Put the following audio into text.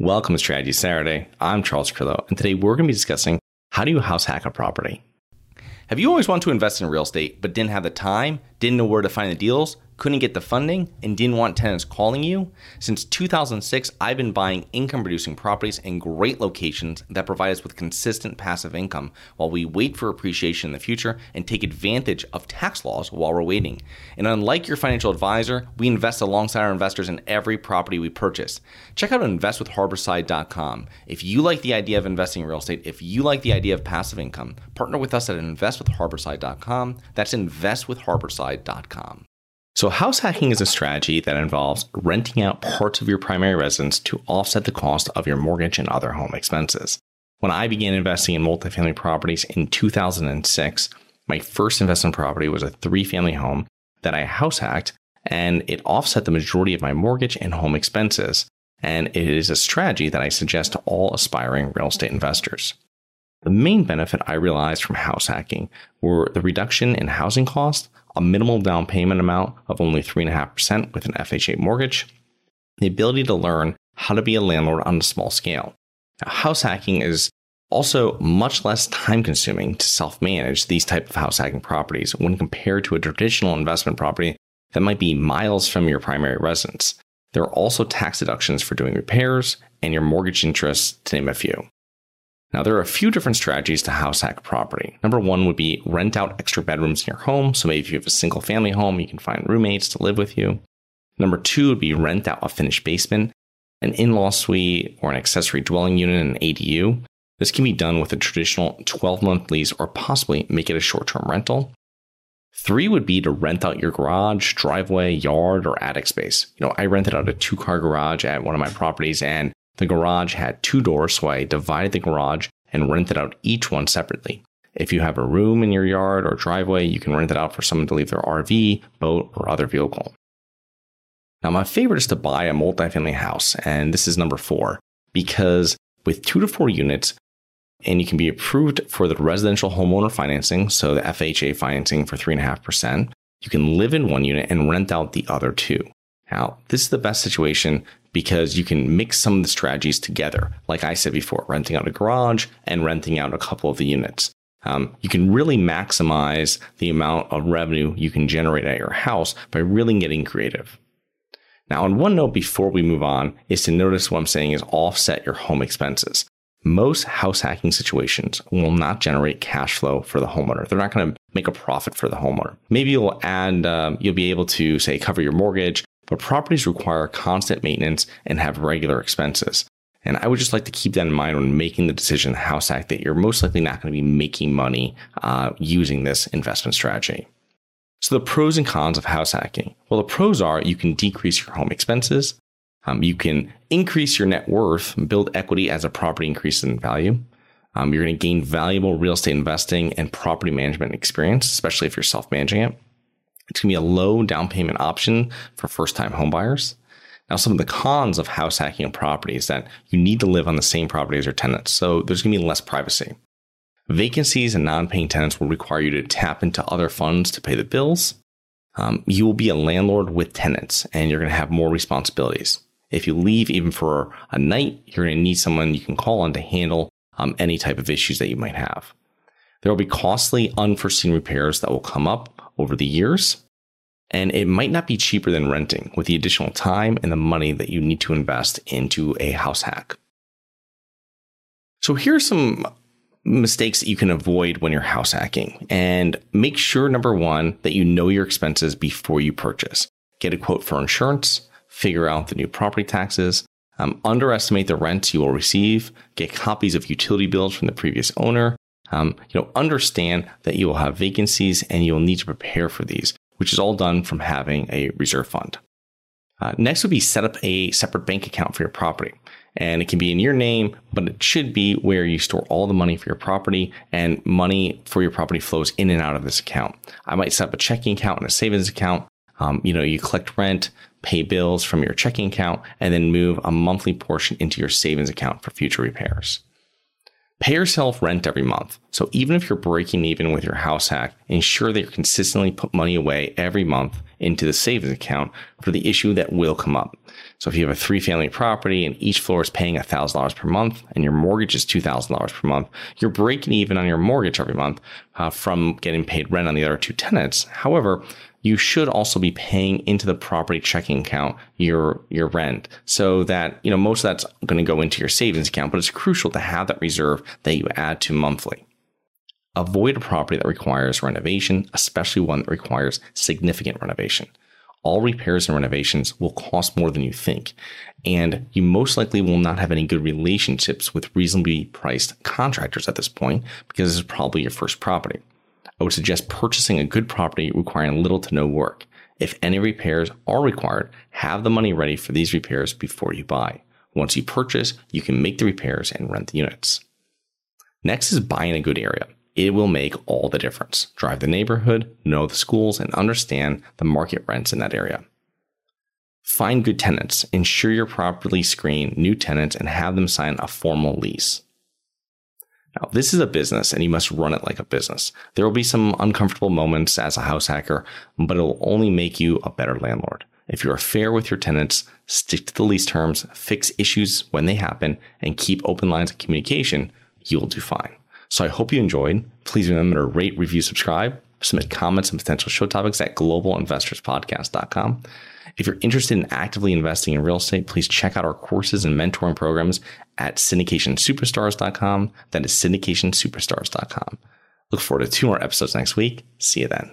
Welcome to Strategy Saturday. I'm Charles Carillo, and today we're going to be discussing how do you house hack a property. Have you always wanted to invest in real estate but didn't have the time, didn't know where to find the deals, couldn't get the funding, and didn't want tenants calling you? Since 2006, I've been buying income producing properties in great locations that provide us with consistent passive income while we wait for appreciation in the future and take advantage of tax laws while we're waiting. And unlike your financial advisor, we invest alongside our investors in every property we purchase. Check out investwithharborside.com. If you like the idea of investing in real estate, if you like the idea of passive income, partner with us at investwithharborside.com. That's investwithharborside.com. So, house hacking is a strategy that involves renting out parts of your primary residence to offset the cost of your mortgage and other home expenses. When I began investing in multifamily properties in 2006, my first investment property was a three family home that I house hacked, and it offset the majority of my mortgage and home expenses. And it is a strategy that I suggest to all aspiring real estate investors. The main benefit I realized from house hacking were the reduction in housing costs a minimal down payment amount of only 3.5% with an FHA mortgage, the ability to learn how to be a landlord on a small scale. Now, house hacking is also much less time consuming to self manage these type of house hacking properties when compared to a traditional investment property that might be miles from your primary residence. There are also tax deductions for doing repairs and your mortgage interest, to name a few. Now, there are a few different strategies to house hack property. Number one would be rent out extra bedrooms in your home. So maybe if you have a single family home, you can find roommates to live with you. Number two would be rent out a finished basement, an in law suite, or an accessory dwelling unit an ADU. This can be done with a traditional 12 month lease or possibly make it a short term rental. Three would be to rent out your garage, driveway, yard, or attic space. You know, I rented out a two car garage at one of my properties and the garage had two doors, so I divided the garage and rented out each one separately. If you have a room in your yard or driveway, you can rent it out for someone to leave their RV, boat, or other vehicle. Now, my favorite is to buy a multifamily house, and this is number four, because with two to four units, and you can be approved for the residential homeowner financing, so the FHA financing for 3.5%, you can live in one unit and rent out the other two. Now, this is the best situation because you can mix some of the strategies together. Like I said before, renting out a garage and renting out a couple of the units. Um, you can really maximize the amount of revenue you can generate at your house by really getting creative. Now, on one note before we move on is to notice what I'm saying is offset your home expenses. Most house hacking situations will not generate cash flow for the homeowner. They're not going to make a profit for the homeowner. Maybe you'll add, um, you'll be able to say cover your mortgage but properties require constant maintenance and have regular expenses. And I would just like to keep that in mind when making the decision house hack that you're most likely not going to be making money uh, using this investment strategy. So the pros and cons of house hacking. Well, the pros are you can decrease your home expenses. Um, you can increase your net worth, build equity as a property increases in value. Um, you're going to gain valuable real estate investing and property management experience, especially if you're self managing it. It's going to be a low down payment option for first time homebuyers. Now, some of the cons of house hacking a property is that you need to live on the same property as your tenants, so there's going to be less privacy. Vacancies and non paying tenants will require you to tap into other funds to pay the bills. Um, you will be a landlord with tenants and you're going to have more responsibilities. If you leave even for a night, you're going to need someone you can call on to handle um, any type of issues that you might have. There will be costly, unforeseen repairs that will come up over the years. And it might not be cheaper than renting with the additional time and the money that you need to invest into a house hack. So here are some mistakes that you can avoid when you're house hacking. And make sure, number one, that you know your expenses before you purchase. Get a quote for insurance, figure out the new property taxes, um, underestimate the rent you will receive, get copies of utility bills from the previous owner, um, you know, understand that you will have vacancies and you will need to prepare for these, which is all done from having a reserve fund. Uh, next would be set up a separate bank account for your property. And it can be in your name, but it should be where you store all the money for your property and money for your property flows in and out of this account. I might set up a checking account and a savings account. Um, you know, you collect rent, pay bills from your checking account, and then move a monthly portion into your savings account for future repairs. Pay yourself rent every month. So even if you're breaking even with your house hack, ensure that you're consistently put money away every month into the savings account for the issue that will come up. So if you have a three family property and each floor is paying $1,000 per month and your mortgage is $2,000 per month, you're breaking even on your mortgage every month uh, from getting paid rent on the other two tenants. However, you should also be paying into the property checking account your your rent so that you know most of that's going to go into your savings account but it's crucial to have that reserve that you add to monthly avoid a property that requires renovation especially one that requires significant renovation all repairs and renovations will cost more than you think and you most likely will not have any good relationships with reasonably priced contractors at this point because this is probably your first property I would suggest purchasing a good property requiring little to no work. If any repairs are required, have the money ready for these repairs before you buy. Once you purchase, you can make the repairs and rent the units. Next is buying a good area. It will make all the difference. Drive the neighborhood, know the schools, and understand the market rents in that area. Find good tenants, ensure you're properly screen new tenants, and have them sign a formal lease. Now, this is a business and you must run it like a business. There will be some uncomfortable moments as a house hacker, but it will only make you a better landlord. If you are fair with your tenants, stick to the lease terms, fix issues when they happen, and keep open lines of communication, you will do fine. So I hope you enjoyed. Please remember to rate, review, subscribe, submit comments and potential show topics at globalinvestorspodcast.com. If you're interested in actively investing in real estate, please check out our courses and mentoring programs at syndicationsuperstars.com. That is syndicationsuperstars.com. Look forward to two more episodes next week. See you then.